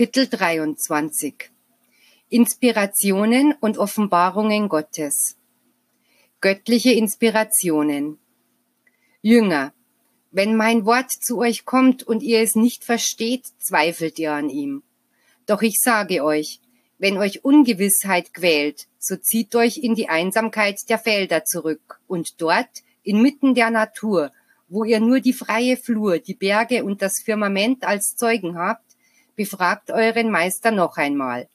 Kapitel 23 Inspirationen und Offenbarungen Gottes. Göttliche Inspirationen. Jünger, wenn mein Wort zu euch kommt und ihr es nicht versteht, zweifelt ihr an ihm. Doch ich sage euch, wenn euch Ungewissheit quält, so zieht euch in die Einsamkeit der Felder zurück und dort, inmitten der Natur, wo ihr nur die freie Flur, die Berge und das Firmament als Zeugen habt, befragt euren Meister noch einmal.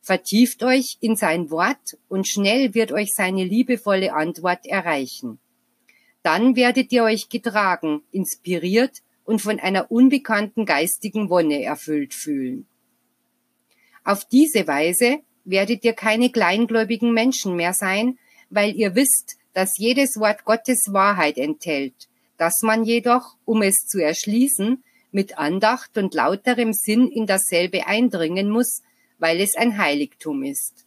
Vertieft euch in sein Wort und schnell wird euch seine liebevolle Antwort erreichen. Dann werdet ihr euch getragen, inspiriert und von einer unbekannten geistigen Wonne erfüllt fühlen. Auf diese Weise werdet ihr keine kleingläubigen Menschen mehr sein, weil ihr wisst, dass jedes Wort Gottes Wahrheit enthält, dass man jedoch, um es zu erschließen, mit Andacht und lauterem Sinn in dasselbe eindringen muss, weil es ein Heiligtum ist.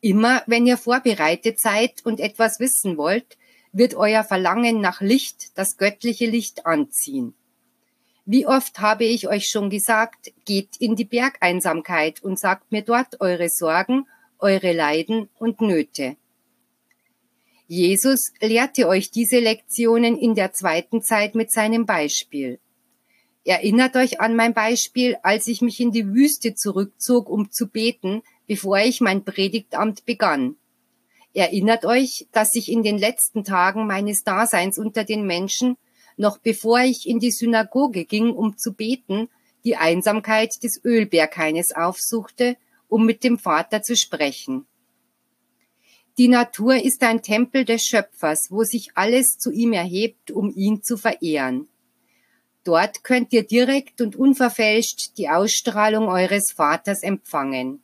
Immer wenn ihr vorbereitet seid und etwas wissen wollt, wird euer Verlangen nach Licht das göttliche Licht anziehen. Wie oft habe ich euch schon gesagt, geht in die Bergeinsamkeit und sagt mir dort eure Sorgen, eure Leiden und Nöte. Jesus lehrte euch diese Lektionen in der zweiten Zeit mit seinem Beispiel. Erinnert euch an mein Beispiel, als ich mich in die Wüste zurückzog, um zu beten, bevor ich mein Predigtamt begann. Erinnert euch, dass ich in den letzten Tagen meines Daseins unter den Menschen, noch bevor ich in die Synagoge ging, um zu beten, die Einsamkeit des Ölberghaines aufsuchte, um mit dem Vater zu sprechen. Die Natur ist ein Tempel des Schöpfers, wo sich alles zu ihm erhebt, um ihn zu verehren. Dort könnt ihr direkt und unverfälscht die Ausstrahlung eures Vaters empfangen.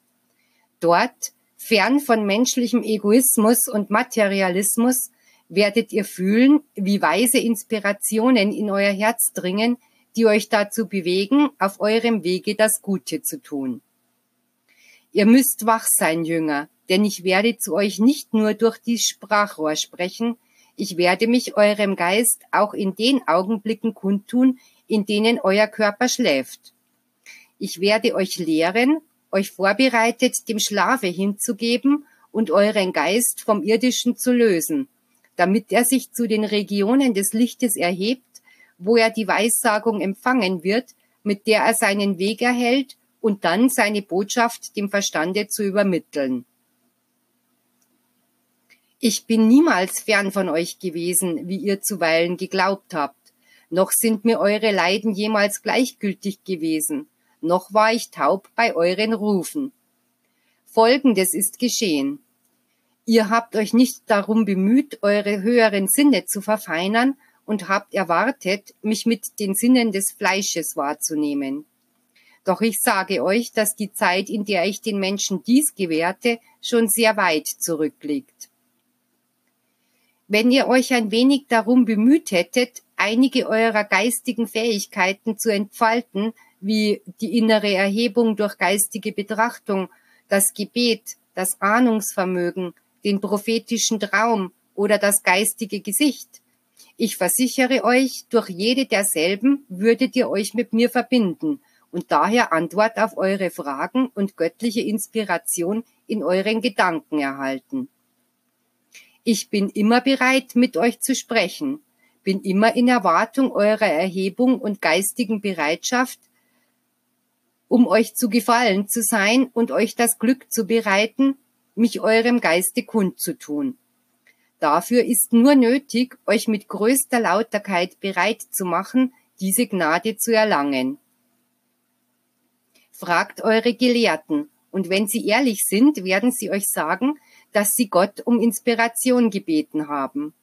Dort, fern von menschlichem Egoismus und Materialismus, werdet ihr fühlen, wie weise Inspirationen in euer Herz dringen, die euch dazu bewegen, auf eurem Wege das Gute zu tun. Ihr müsst wach sein, Jünger, denn ich werde zu euch nicht nur durch die Sprachrohr sprechen, ich werde mich eurem Geist auch in den Augenblicken kundtun, in denen euer Körper schläft. Ich werde euch lehren, euch vorbereitet, dem Schlafe hinzugeben und euren Geist vom Irdischen zu lösen, damit er sich zu den Regionen des Lichtes erhebt, wo er die Weissagung empfangen wird, mit der er seinen Weg erhält und dann seine Botschaft dem Verstande zu übermitteln. Ich bin niemals fern von euch gewesen, wie ihr zuweilen geglaubt habt, noch sind mir eure Leiden jemals gleichgültig gewesen, noch war ich taub bei euren Rufen. Folgendes ist geschehen. Ihr habt euch nicht darum bemüht, eure höheren Sinne zu verfeinern und habt erwartet, mich mit den Sinnen des Fleisches wahrzunehmen. Doch ich sage euch, dass die Zeit, in der ich den Menschen dies gewährte, schon sehr weit zurückliegt. Wenn ihr euch ein wenig darum bemüht hättet, einige eurer geistigen Fähigkeiten zu entfalten, wie die innere Erhebung durch geistige Betrachtung, das Gebet, das Ahnungsvermögen, den prophetischen Traum oder das geistige Gesicht. Ich versichere euch, durch jede derselben würdet ihr euch mit mir verbinden und daher Antwort auf eure Fragen und göttliche Inspiration in euren Gedanken erhalten. Ich bin immer bereit, mit euch zu sprechen, bin immer in Erwartung eurer Erhebung und geistigen Bereitschaft, um euch zu gefallen zu sein und euch das Glück zu bereiten, mich eurem Geiste kundzutun. Dafür ist nur nötig, euch mit größter Lauterkeit bereit zu machen, diese Gnade zu erlangen. Fragt eure Gelehrten, und wenn sie ehrlich sind, werden sie euch sagen, dass sie Gott um Inspiration gebeten haben.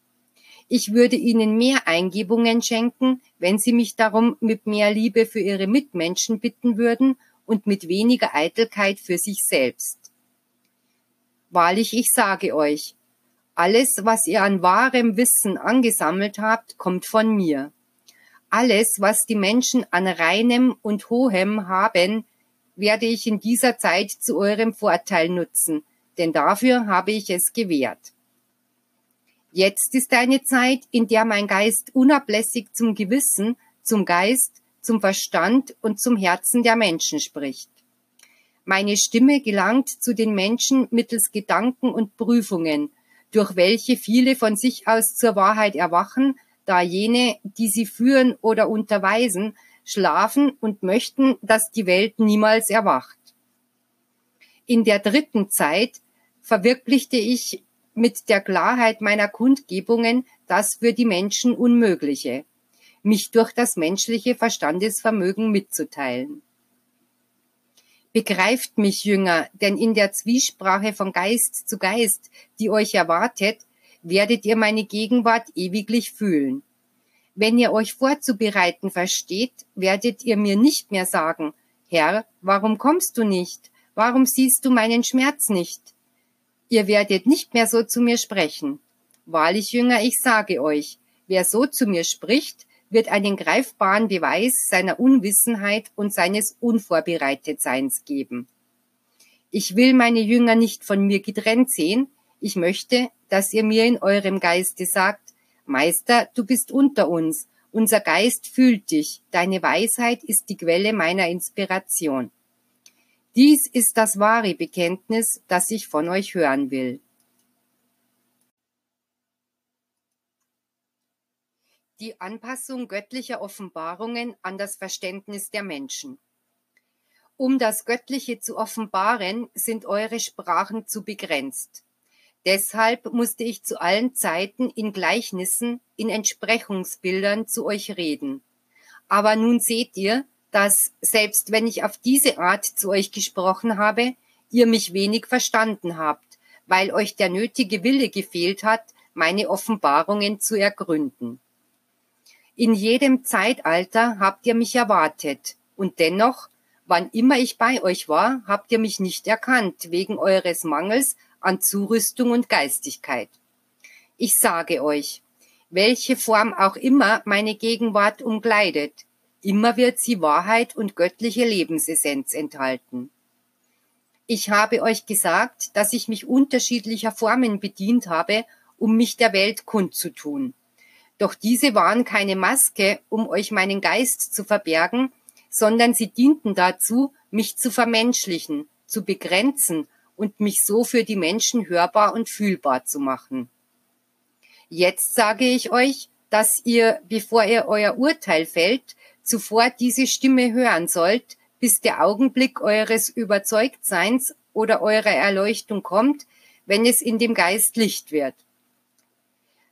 Ich würde ihnen mehr Eingebungen schenken, wenn sie mich darum mit mehr Liebe für ihre Mitmenschen bitten würden und mit weniger Eitelkeit für sich selbst. Wahrlich, ich sage euch, alles, was ihr an wahrem Wissen angesammelt habt, kommt von mir. Alles, was die Menschen an reinem und hohem haben, werde ich in dieser Zeit zu eurem Vorteil nutzen, denn dafür habe ich es gewährt. Jetzt ist eine Zeit, in der mein Geist unablässig zum Gewissen, zum Geist, zum Verstand und zum Herzen der Menschen spricht. Meine Stimme gelangt zu den Menschen mittels Gedanken und Prüfungen, durch welche viele von sich aus zur Wahrheit erwachen, da jene, die sie führen oder unterweisen, schlafen und möchten, dass die Welt niemals erwacht. In der dritten Zeit verwirklichte ich mit der Klarheit meiner Kundgebungen das für die Menschen Unmögliche, mich durch das menschliche Verstandesvermögen mitzuteilen. Begreift mich, Jünger, denn in der Zwiesprache von Geist zu Geist, die euch erwartet, werdet ihr meine Gegenwart ewiglich fühlen. Wenn ihr euch vorzubereiten versteht, werdet ihr mir nicht mehr sagen, Herr, warum kommst du nicht? Warum siehst du meinen Schmerz nicht? Ihr werdet nicht mehr so zu mir sprechen. Wahrlich, Jünger, ich sage euch, wer so zu mir spricht, wird einen greifbaren Beweis seiner Unwissenheit und seines Unvorbereitetseins geben. Ich will meine Jünger nicht von mir getrennt sehen, ich möchte, dass ihr mir in eurem Geiste sagt, Meister, du bist unter uns, unser Geist fühlt dich, deine Weisheit ist die Quelle meiner Inspiration. Dies ist das wahre Bekenntnis, das ich von euch hören will. die Anpassung göttlicher Offenbarungen an das Verständnis der Menschen. Um das Göttliche zu offenbaren, sind eure Sprachen zu begrenzt. Deshalb musste ich zu allen Zeiten in Gleichnissen, in Entsprechungsbildern zu euch reden. Aber nun seht ihr, dass, selbst wenn ich auf diese Art zu euch gesprochen habe, ihr mich wenig verstanden habt, weil euch der nötige Wille gefehlt hat, meine Offenbarungen zu ergründen. In jedem Zeitalter habt ihr mich erwartet, und dennoch, wann immer ich bei euch war, habt ihr mich nicht erkannt, wegen eures Mangels an Zurüstung und Geistigkeit. Ich sage euch, welche Form auch immer meine Gegenwart umkleidet, immer wird sie Wahrheit und göttliche Lebensessenz enthalten. Ich habe euch gesagt, dass ich mich unterschiedlicher Formen bedient habe, um mich der Welt kundzutun. Doch diese waren keine Maske, um euch meinen Geist zu verbergen, sondern sie dienten dazu, mich zu vermenschlichen, zu begrenzen und mich so für die Menschen hörbar und fühlbar zu machen. Jetzt sage ich euch, dass ihr, bevor ihr euer Urteil fällt, zuvor diese Stimme hören sollt, bis der Augenblick eures Überzeugtseins oder eurer Erleuchtung kommt, wenn es in dem Geist Licht wird.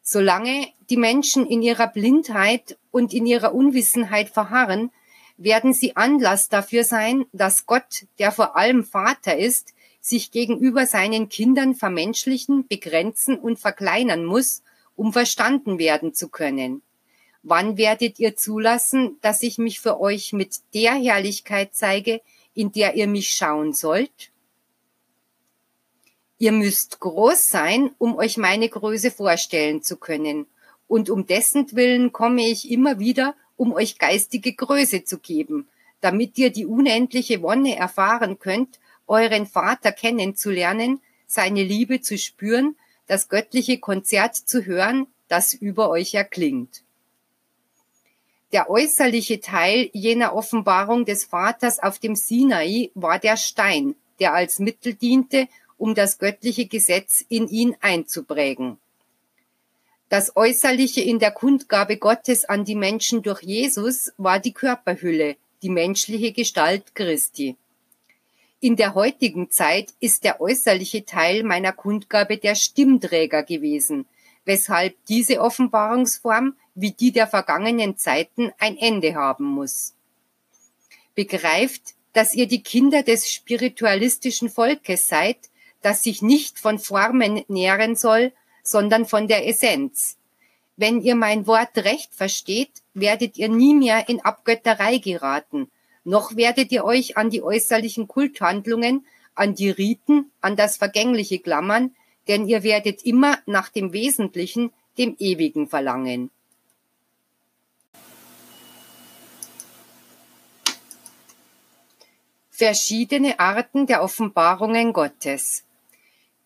Solange die Menschen in ihrer Blindheit und in ihrer Unwissenheit verharren, werden sie Anlass dafür sein, dass Gott, der vor allem Vater ist, sich gegenüber seinen Kindern vermenschlichen, begrenzen und verkleinern muss, um verstanden werden zu können. Wann werdet ihr zulassen, dass ich mich für euch mit der Herrlichkeit zeige, in der ihr mich schauen sollt? Ihr müsst groß sein, um euch meine Größe vorstellen zu können. Und um dessen Willen komme ich immer wieder, um euch geistige Größe zu geben, damit ihr die unendliche Wonne erfahren könnt, euren Vater kennenzulernen, seine Liebe zu spüren, das göttliche Konzert zu hören, das über euch erklingt. Der äußerliche Teil jener Offenbarung des Vaters auf dem Sinai war der Stein, der als Mittel diente, um das göttliche Gesetz in ihn einzuprägen. Das Äußerliche in der Kundgabe Gottes an die Menschen durch Jesus war die Körperhülle, die menschliche Gestalt Christi. In der heutigen Zeit ist der äußerliche Teil meiner Kundgabe der Stimmträger gewesen, weshalb diese Offenbarungsform wie die der vergangenen Zeiten ein Ende haben muss. Begreift, dass ihr die Kinder des spiritualistischen Volkes seid, das sich nicht von Formen nähren soll, sondern von der Essenz. Wenn ihr mein Wort recht versteht, werdet ihr nie mehr in Abgötterei geraten, noch werdet ihr euch an die äußerlichen Kulthandlungen, an die Riten, an das Vergängliche klammern, denn ihr werdet immer nach dem Wesentlichen, dem Ewigen verlangen. Verschiedene Arten der Offenbarungen Gottes.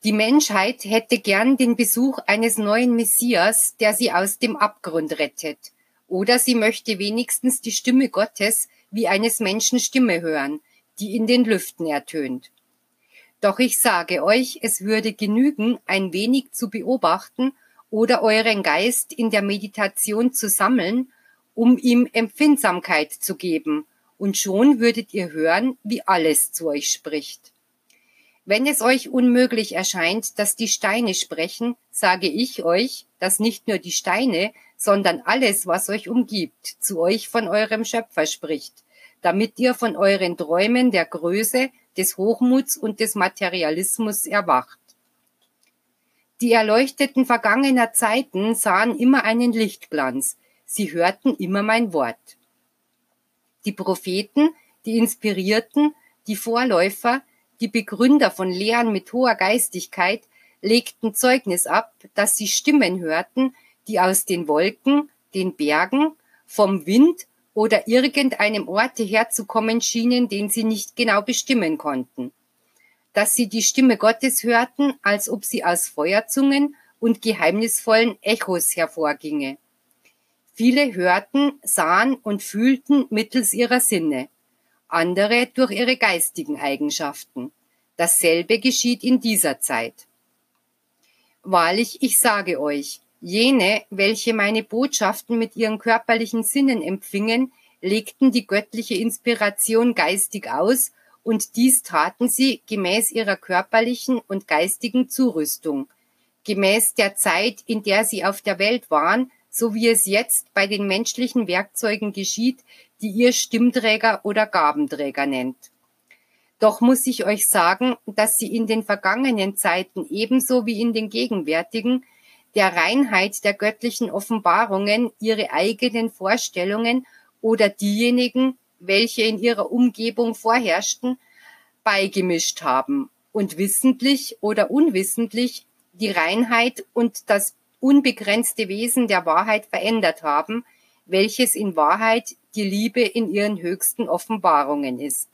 Die Menschheit hätte gern den Besuch eines neuen Messias, der sie aus dem Abgrund rettet. Oder sie möchte wenigstens die Stimme Gottes wie eines Menschen Stimme hören, die in den Lüften ertönt. Doch ich sage euch, es würde genügen, ein wenig zu beobachten oder euren Geist in der Meditation zu sammeln, um ihm Empfindsamkeit zu geben, und schon würdet ihr hören, wie alles zu euch spricht. Wenn es euch unmöglich erscheint, dass die Steine sprechen, sage ich euch, dass nicht nur die Steine, sondern alles, was euch umgibt, zu euch von eurem Schöpfer spricht, damit ihr von euren Träumen der Größe, des Hochmuts und des Materialismus erwacht. Die Erleuchteten vergangener Zeiten sahen immer einen Lichtglanz, sie hörten immer mein Wort. Die Propheten, die Inspirierten, die Vorläufer, die Begründer von Lehren mit hoher Geistigkeit legten Zeugnis ab, dass sie Stimmen hörten, die aus den Wolken, den Bergen, vom Wind oder irgendeinem Orte herzukommen schienen, den sie nicht genau bestimmen konnten. Dass sie die Stimme Gottes hörten, als ob sie aus Feuerzungen und geheimnisvollen Echos hervorginge. Viele hörten, sahen und fühlten mittels ihrer Sinne andere durch ihre geistigen Eigenschaften. Dasselbe geschieht in dieser Zeit. Wahrlich, ich sage euch, jene, welche meine Botschaften mit ihren körperlichen Sinnen empfingen, legten die göttliche Inspiration geistig aus, und dies taten sie gemäß ihrer körperlichen und geistigen Zurüstung, gemäß der Zeit, in der sie auf der Welt waren, so wie es jetzt bei den menschlichen Werkzeugen geschieht, die ihr Stimmträger oder Gabenträger nennt. Doch muss ich euch sagen, dass sie in den vergangenen Zeiten ebenso wie in den gegenwärtigen der Reinheit der göttlichen Offenbarungen ihre eigenen Vorstellungen oder diejenigen, welche in ihrer Umgebung vorherrschten, beigemischt haben und wissentlich oder unwissentlich die Reinheit und das unbegrenzte Wesen der Wahrheit verändert haben, welches in Wahrheit die Liebe in ihren höchsten Offenbarungen ist.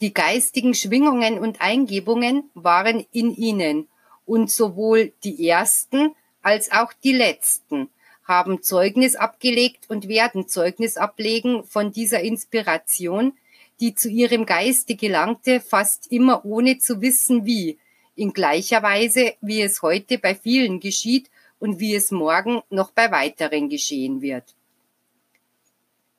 Die geistigen Schwingungen und Eingebungen waren in ihnen, und sowohl die ersten als auch die letzten haben Zeugnis abgelegt und werden Zeugnis ablegen von dieser Inspiration, die zu ihrem Geiste gelangte, fast immer ohne zu wissen wie, in gleicher Weise, wie es heute bei vielen geschieht und wie es morgen noch bei weiteren geschehen wird.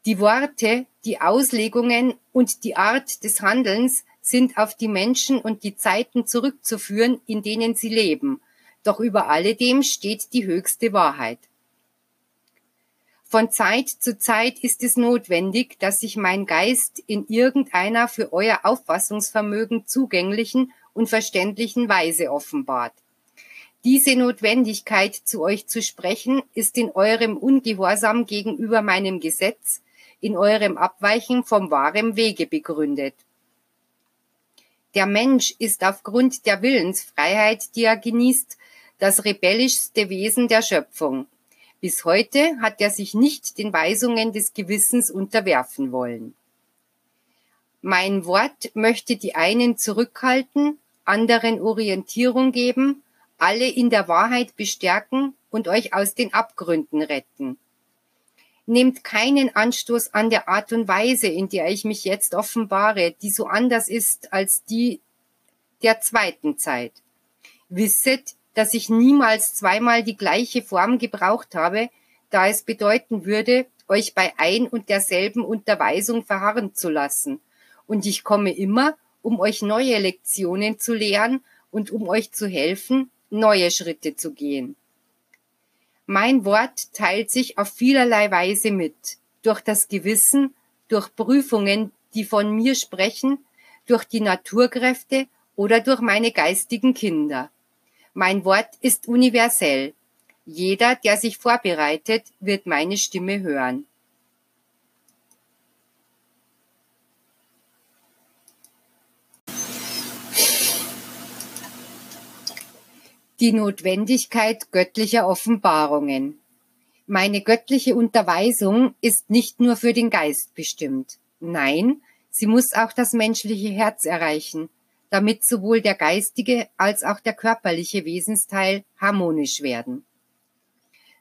Die Worte, die Auslegungen und die Art des Handelns sind auf die Menschen und die Zeiten zurückzuführen, in denen sie leben. Doch über alledem steht die höchste Wahrheit. Von Zeit zu Zeit ist es notwendig, dass sich mein Geist in irgendeiner für euer Auffassungsvermögen zugänglichen und verständlichen Weise offenbart. Diese Notwendigkeit, zu euch zu sprechen, ist in eurem Ungehorsam gegenüber meinem Gesetz, in eurem Abweichen vom wahren Wege begründet. Der Mensch ist aufgrund der Willensfreiheit, die er genießt, das rebellischste Wesen der Schöpfung. Bis heute hat er sich nicht den Weisungen des Gewissens unterwerfen wollen. Mein Wort möchte die einen zurückhalten, anderen Orientierung geben, alle in der Wahrheit bestärken und euch aus den Abgründen retten nehmt keinen Anstoß an der Art und Weise, in der ich mich jetzt offenbare, die so anders ist als die der zweiten Zeit. Wisset, dass ich niemals zweimal die gleiche Form gebraucht habe, da es bedeuten würde, euch bei ein und derselben Unterweisung verharren zu lassen. Und ich komme immer, um euch neue Lektionen zu lehren und um euch zu helfen, neue Schritte zu gehen. Mein Wort teilt sich auf vielerlei Weise mit. Durch das Gewissen, durch Prüfungen, die von mir sprechen, durch die Naturkräfte oder durch meine geistigen Kinder. Mein Wort ist universell. Jeder, der sich vorbereitet, wird meine Stimme hören. Die Notwendigkeit göttlicher Offenbarungen. Meine göttliche Unterweisung ist nicht nur für den Geist bestimmt. Nein, sie muss auch das menschliche Herz erreichen, damit sowohl der geistige als auch der körperliche Wesensteil harmonisch werden.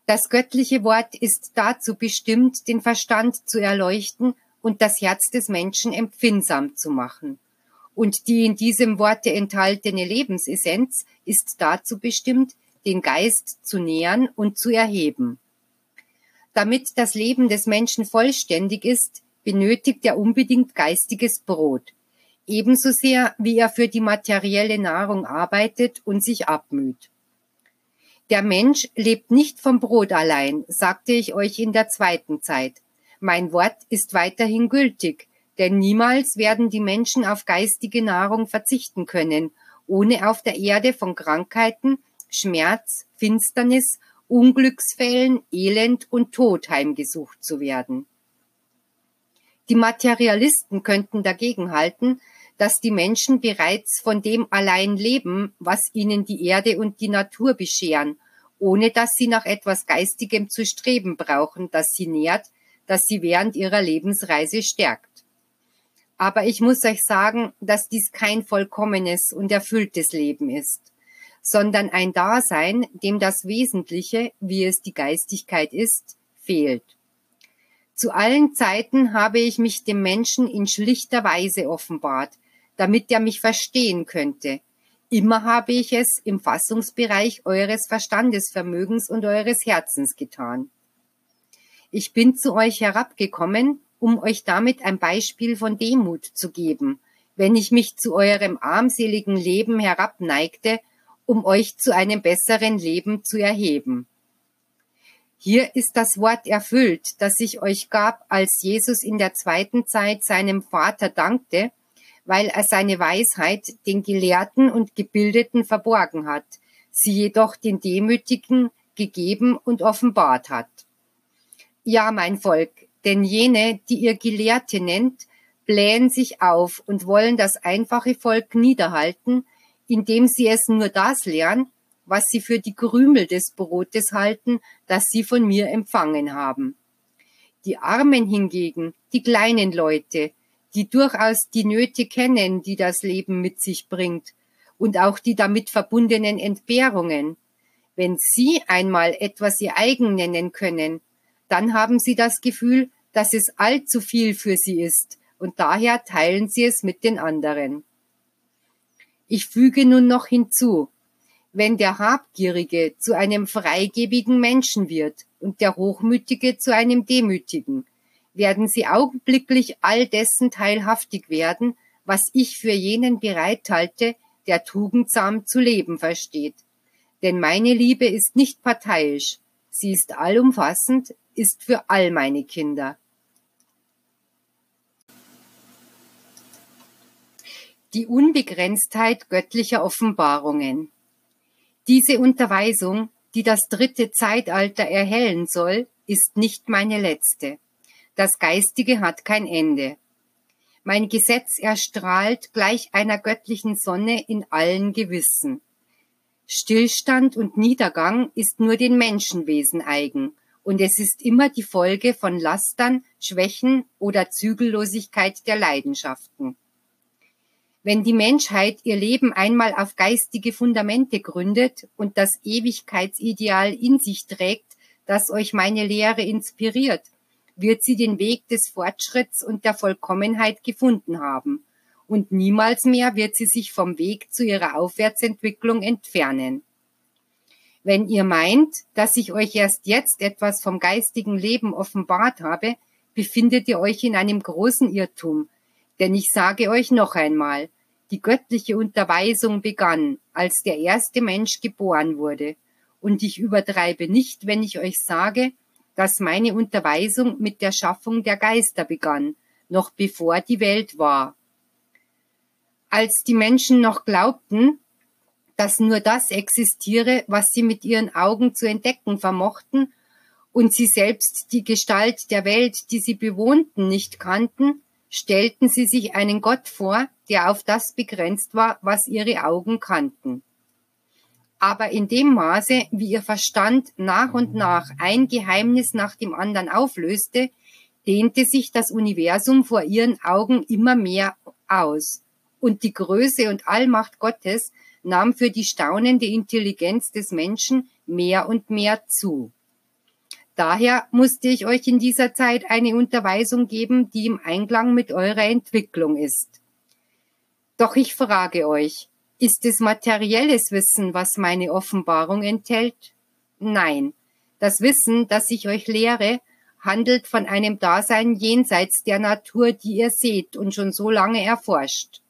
Das göttliche Wort ist dazu bestimmt, den Verstand zu erleuchten und das Herz des Menschen empfindsam zu machen. Und die in diesem Worte enthaltene Lebensessenz ist dazu bestimmt, den Geist zu nähern und zu erheben. Damit das Leben des Menschen vollständig ist, benötigt er unbedingt geistiges Brot, ebenso sehr wie er für die materielle Nahrung arbeitet und sich abmüht. Der Mensch lebt nicht vom Brot allein, sagte ich euch in der zweiten Zeit. Mein Wort ist weiterhin gültig, denn niemals werden die Menschen auf geistige Nahrung verzichten können, ohne auf der Erde von Krankheiten, Schmerz, Finsternis, Unglücksfällen, Elend und Tod heimgesucht zu werden. Die Materialisten könnten dagegen halten, dass die Menschen bereits von dem allein leben, was ihnen die Erde und die Natur bescheren, ohne dass sie nach etwas Geistigem zu streben brauchen, das sie nährt, das sie während ihrer Lebensreise stärkt. Aber ich muss euch sagen, dass dies kein vollkommenes und erfülltes Leben ist, sondern ein Dasein, dem das Wesentliche, wie es die Geistigkeit ist, fehlt. Zu allen Zeiten habe ich mich dem Menschen in schlichter Weise offenbart, damit er mich verstehen könnte. Immer habe ich es im Fassungsbereich eures Verstandesvermögens und eures Herzens getan. Ich bin zu euch herabgekommen, um euch damit ein Beispiel von Demut zu geben, wenn ich mich zu eurem armseligen Leben herabneigte, um euch zu einem besseren Leben zu erheben. Hier ist das Wort erfüllt, das ich euch gab, als Jesus in der zweiten Zeit seinem Vater dankte, weil er seine Weisheit den Gelehrten und Gebildeten verborgen hat, sie jedoch den Demütigen gegeben und offenbart hat. Ja, mein Volk, denn jene, die ihr Gelehrte nennt, blähen sich auf und wollen das einfache Volk niederhalten, indem sie es nur das lernen, was sie für die Krümel des Brotes halten, das sie von mir empfangen haben. Die Armen hingegen, die kleinen Leute, die durchaus die Nöte kennen, die das Leben mit sich bringt, und auch die damit verbundenen Entbehrungen. Wenn sie einmal etwas ihr eigen nennen können, dann haben sie das Gefühl, dass es allzu viel für sie ist, und daher teilen sie es mit den anderen. Ich füge nun noch hinzu, wenn der Habgierige zu einem freigebigen Menschen wird und der Hochmütige zu einem Demütigen, werden sie augenblicklich all dessen teilhaftig werden, was ich für jenen bereithalte, der tugendsam zu leben versteht. Denn meine Liebe ist nicht parteiisch, sie ist allumfassend, ist für all meine Kinder. Die Unbegrenztheit göttlicher Offenbarungen. Diese Unterweisung, die das dritte Zeitalter erhellen soll, ist nicht meine letzte. Das Geistige hat kein Ende. Mein Gesetz erstrahlt gleich einer göttlichen Sonne in allen Gewissen. Stillstand und Niedergang ist nur den Menschenwesen eigen, und es ist immer die Folge von Lastern, Schwächen oder Zügellosigkeit der Leidenschaften. Wenn die Menschheit ihr Leben einmal auf geistige Fundamente gründet und das Ewigkeitsideal in sich trägt, das euch meine Lehre inspiriert, wird sie den Weg des Fortschritts und der Vollkommenheit gefunden haben, und niemals mehr wird sie sich vom Weg zu ihrer Aufwärtsentwicklung entfernen. Wenn ihr meint, dass ich euch erst jetzt etwas vom geistigen Leben offenbart habe, befindet ihr euch in einem großen Irrtum, denn ich sage euch noch einmal, die göttliche Unterweisung begann, als der erste Mensch geboren wurde, und ich übertreibe nicht, wenn ich euch sage, dass meine Unterweisung mit der Schaffung der Geister begann, noch bevor die Welt war. Als die Menschen noch glaubten, dass nur das existiere, was sie mit ihren Augen zu entdecken vermochten, und sie selbst die Gestalt der Welt, die sie bewohnten, nicht kannten, stellten sie sich einen Gott vor, der auf das begrenzt war, was ihre Augen kannten. Aber in dem Maße, wie ihr Verstand nach und nach ein Geheimnis nach dem anderen auflöste, dehnte sich das Universum vor ihren Augen immer mehr aus. Und die Größe und Allmacht Gottes nahm für die staunende Intelligenz des Menschen mehr und mehr zu. Daher musste ich euch in dieser Zeit eine Unterweisung geben, die im Einklang mit eurer Entwicklung ist. Doch ich frage euch, ist es materielles Wissen, was meine Offenbarung enthält? Nein. Das Wissen, das ich euch lehre, handelt von einem Dasein jenseits der Natur, die ihr seht und schon so lange erforscht.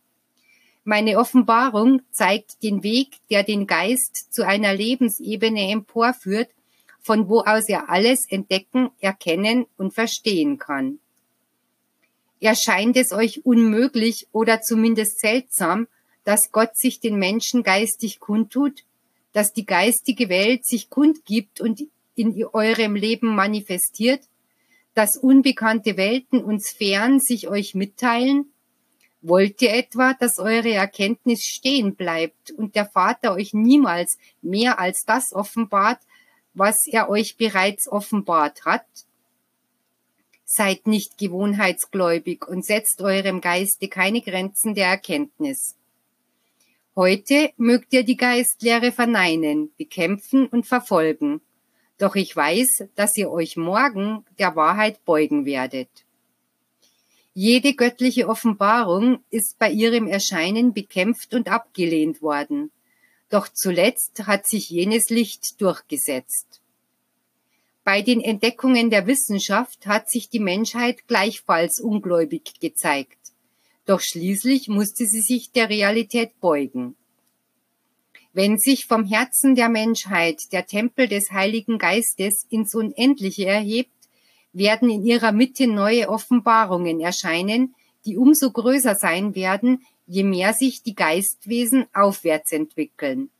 Meine Offenbarung zeigt den Weg, der den Geist zu einer Lebensebene emporführt, von wo aus er alles entdecken, erkennen und verstehen kann. Erscheint es euch unmöglich oder zumindest seltsam, dass Gott sich den Menschen geistig kundtut, dass die geistige Welt sich kundgibt und in eurem Leben manifestiert, dass unbekannte Welten und Sphären sich euch mitteilen? Wollt ihr etwa, dass eure Erkenntnis stehen bleibt und der Vater euch niemals mehr als das offenbart, was er euch bereits offenbart hat? Seid nicht gewohnheitsgläubig und setzt eurem Geiste keine Grenzen der Erkenntnis. Heute mögt ihr die Geistlehre verneinen, bekämpfen und verfolgen. Doch ich weiß, dass ihr euch morgen der Wahrheit beugen werdet. Jede göttliche Offenbarung ist bei ihrem Erscheinen bekämpft und abgelehnt worden. Doch zuletzt hat sich jenes Licht durchgesetzt. Bei den Entdeckungen der Wissenschaft hat sich die Menschheit gleichfalls ungläubig gezeigt. Doch schließlich musste sie sich der Realität beugen. Wenn sich vom Herzen der Menschheit der Tempel des Heiligen Geistes ins Unendliche erhebt, werden in ihrer Mitte neue Offenbarungen erscheinen, die umso größer sein werden, je mehr sich die Geistwesen aufwärts entwickeln.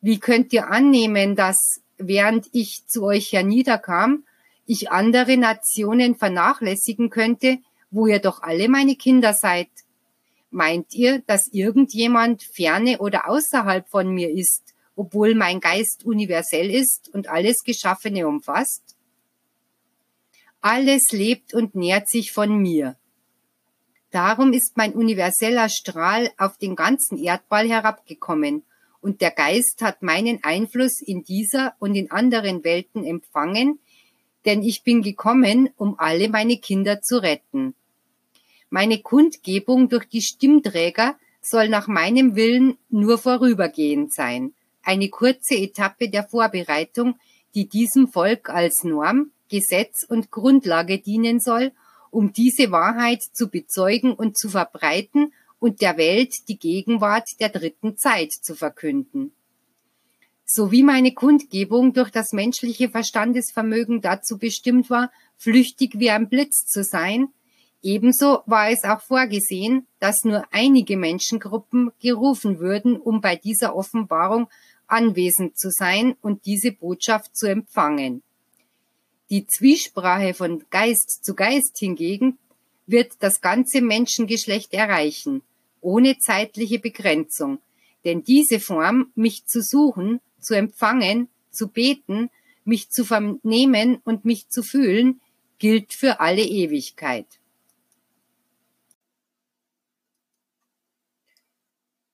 Wie könnt ihr annehmen, dass, während ich zu euch herniederkam, ich andere Nationen vernachlässigen könnte, wo ihr doch alle meine Kinder seid? Meint ihr, dass irgendjemand ferne oder außerhalb von mir ist, obwohl mein Geist universell ist und alles Geschaffene umfasst? Alles lebt und nährt sich von mir. Darum ist mein universeller Strahl auf den ganzen Erdball herabgekommen, und der Geist hat meinen Einfluss in dieser und in anderen Welten empfangen, denn ich bin gekommen, um alle meine Kinder zu retten. Meine Kundgebung durch die Stimmträger soll nach meinem Willen nur vorübergehend sein, eine kurze Etappe der Vorbereitung, die diesem Volk als Norm, Gesetz und Grundlage dienen soll, um diese Wahrheit zu bezeugen und zu verbreiten und der Welt die Gegenwart der dritten Zeit zu verkünden. So wie meine Kundgebung durch das menschliche Verstandesvermögen dazu bestimmt war, flüchtig wie ein Blitz zu sein, Ebenso war es auch vorgesehen, dass nur einige Menschengruppen gerufen würden, um bei dieser Offenbarung anwesend zu sein und diese Botschaft zu empfangen. Die Zwiesprache von Geist zu Geist hingegen wird das ganze Menschengeschlecht erreichen, ohne zeitliche Begrenzung, denn diese Form, mich zu suchen, zu empfangen, zu beten, mich zu vernehmen und mich zu fühlen, gilt für alle Ewigkeit.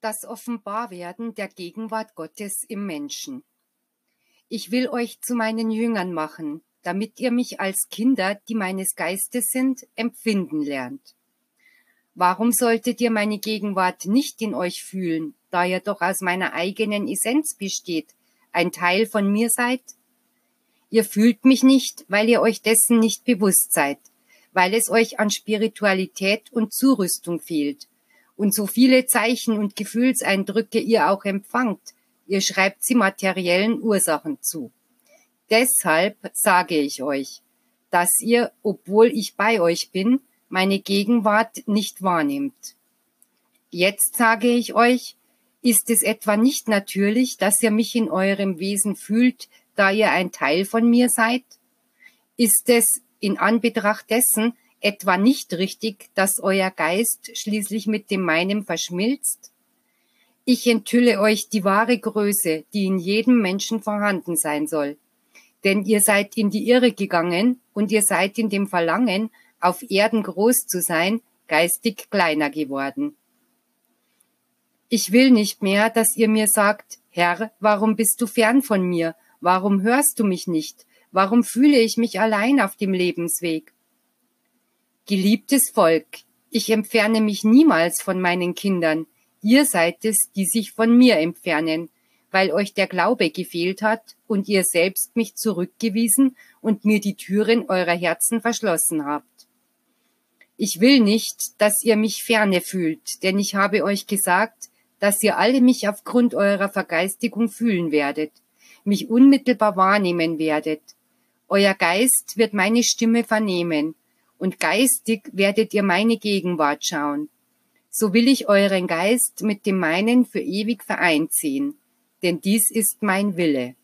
das Offenbarwerden der Gegenwart Gottes im Menschen. Ich will euch zu meinen Jüngern machen, damit ihr mich als Kinder, die meines Geistes sind, empfinden lernt. Warum solltet ihr meine Gegenwart nicht in euch fühlen, da ihr doch aus meiner eigenen Essenz besteht, ein Teil von mir seid? Ihr fühlt mich nicht, weil ihr euch dessen nicht bewusst seid, weil es euch an Spiritualität und Zurüstung fehlt, und so viele Zeichen und Gefühlseindrücke ihr auch empfangt, ihr schreibt sie materiellen Ursachen zu. Deshalb sage ich euch, dass ihr, obwohl ich bei euch bin, meine Gegenwart nicht wahrnehmt. Jetzt sage ich euch, ist es etwa nicht natürlich, dass ihr mich in eurem Wesen fühlt, da ihr ein Teil von mir seid? Ist es in Anbetracht dessen, etwa nicht richtig, dass euer Geist schließlich mit dem meinem verschmilzt? Ich enthülle euch die wahre Größe, die in jedem Menschen vorhanden sein soll. Denn ihr seid in die Irre gegangen und ihr seid in dem Verlangen, auf Erden groß zu sein, geistig kleiner geworden. Ich will nicht mehr, dass ihr mir sagt, Herr, warum bist du fern von mir? Warum hörst du mich nicht? Warum fühle ich mich allein auf dem Lebensweg? Geliebtes Volk, ich entferne mich niemals von meinen Kindern. Ihr seid es, die sich von mir entfernen, weil euch der Glaube gefehlt hat und ihr selbst mich zurückgewiesen und mir die Türen eurer Herzen verschlossen habt. Ich will nicht, dass ihr mich ferne fühlt, denn ich habe euch gesagt, dass ihr alle mich aufgrund eurer Vergeistigung fühlen werdet, mich unmittelbar wahrnehmen werdet. Euer Geist wird meine Stimme vernehmen, und geistig werdet ihr meine Gegenwart schauen. So will ich euren Geist mit dem meinen für ewig vereint sehen, denn dies ist mein Wille.